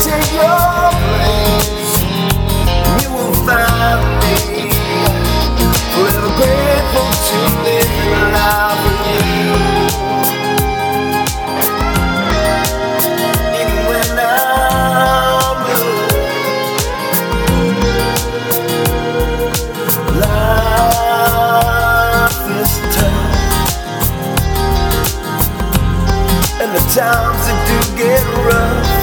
take your place. You will find me forever grateful to live life with you. Even when I'm blue, life is tough, and the times that do get rough.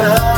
Gotta find